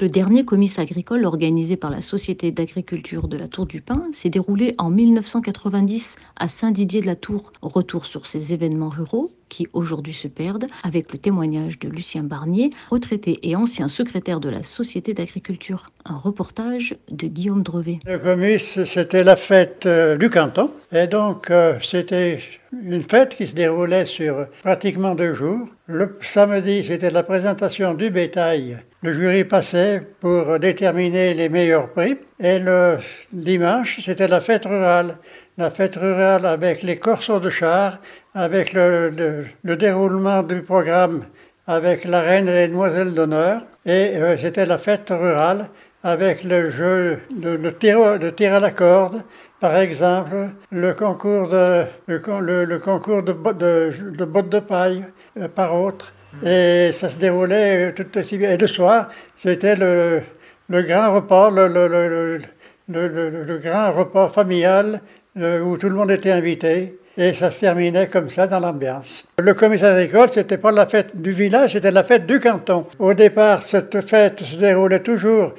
Le dernier comice agricole organisé par la Société d'agriculture de la Tour du Pin s'est déroulé en 1990 à Saint-Didier de la Tour. Retour sur ces événements ruraux qui aujourd'hui se perdent avec le témoignage de Lucien Barnier, retraité et ancien secrétaire de la Société d'agriculture. Un reportage de Guillaume Drevet. Le comice, c'était la fête euh, du canton et donc euh, c'était une fête qui se déroulait sur pratiquement deux jours. Le samedi, c'était la présentation du bétail. Le jury passait pour déterminer les meilleurs prix. Et le dimanche, c'était la fête rurale. La fête rurale avec les corsos de chars, avec le, déroulement du programme avec la reine et les demoiselles d'honneur. Et euh, c'était la fête rurale avec le jeu, le, tir, à la corde, par exemple, le concours de, bottes de paille euh, par autre. Et ça se déroulait tout aussi bien. Et le soir, c'était le, le, grand repas, le, le, le, grand repas familial euh, où tout le monde était invité. Et ça se terminait comme ça dans l'ambiance. Le commissaire agricole, c'était pas la fête du village, c'était la fête du canton. Au départ, cette fête se déroulait toujours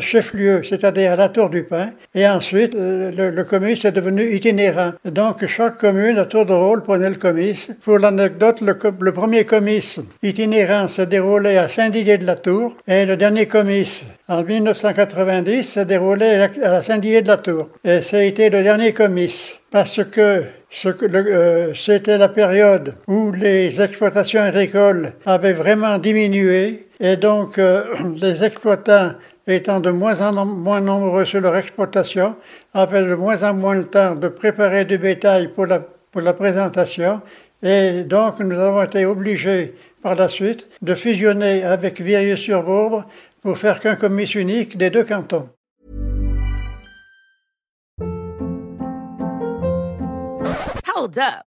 chef-lieu, c'est-à-dire à la Tour du Pin. Et ensuite, le, le, comice est devenu itinérant. Donc, chaque commune, à tour de rôle, prenait le comice. Pour l'anecdote, le, premier comice itinérant se déroulait à Saint-Didier-de-la-Tour et le dernier comice, en 1990, se déroulait à Saint-Didier-de-la-Tour. Et ça a été le dernier comice parce que euh, c'était la période où les exploitations agricoles avaient vraiment diminué et donc euh, les exploitants étant de moins en moins nombreux sur leur exploitation, avaient de moins en moins le temps de préparer du bétail pour la, présentation. Et donc, nous avons été obligés par la suite de fusionner avec Virieu-sur-Bourbe pour faire qu'un comice unique des deux cantons. Hold up.